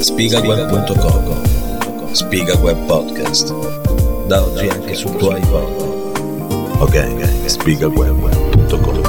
spigaweb.com Spigaweb Podcast. Da oggi anche sul tuo iPod ok, spigaweb.com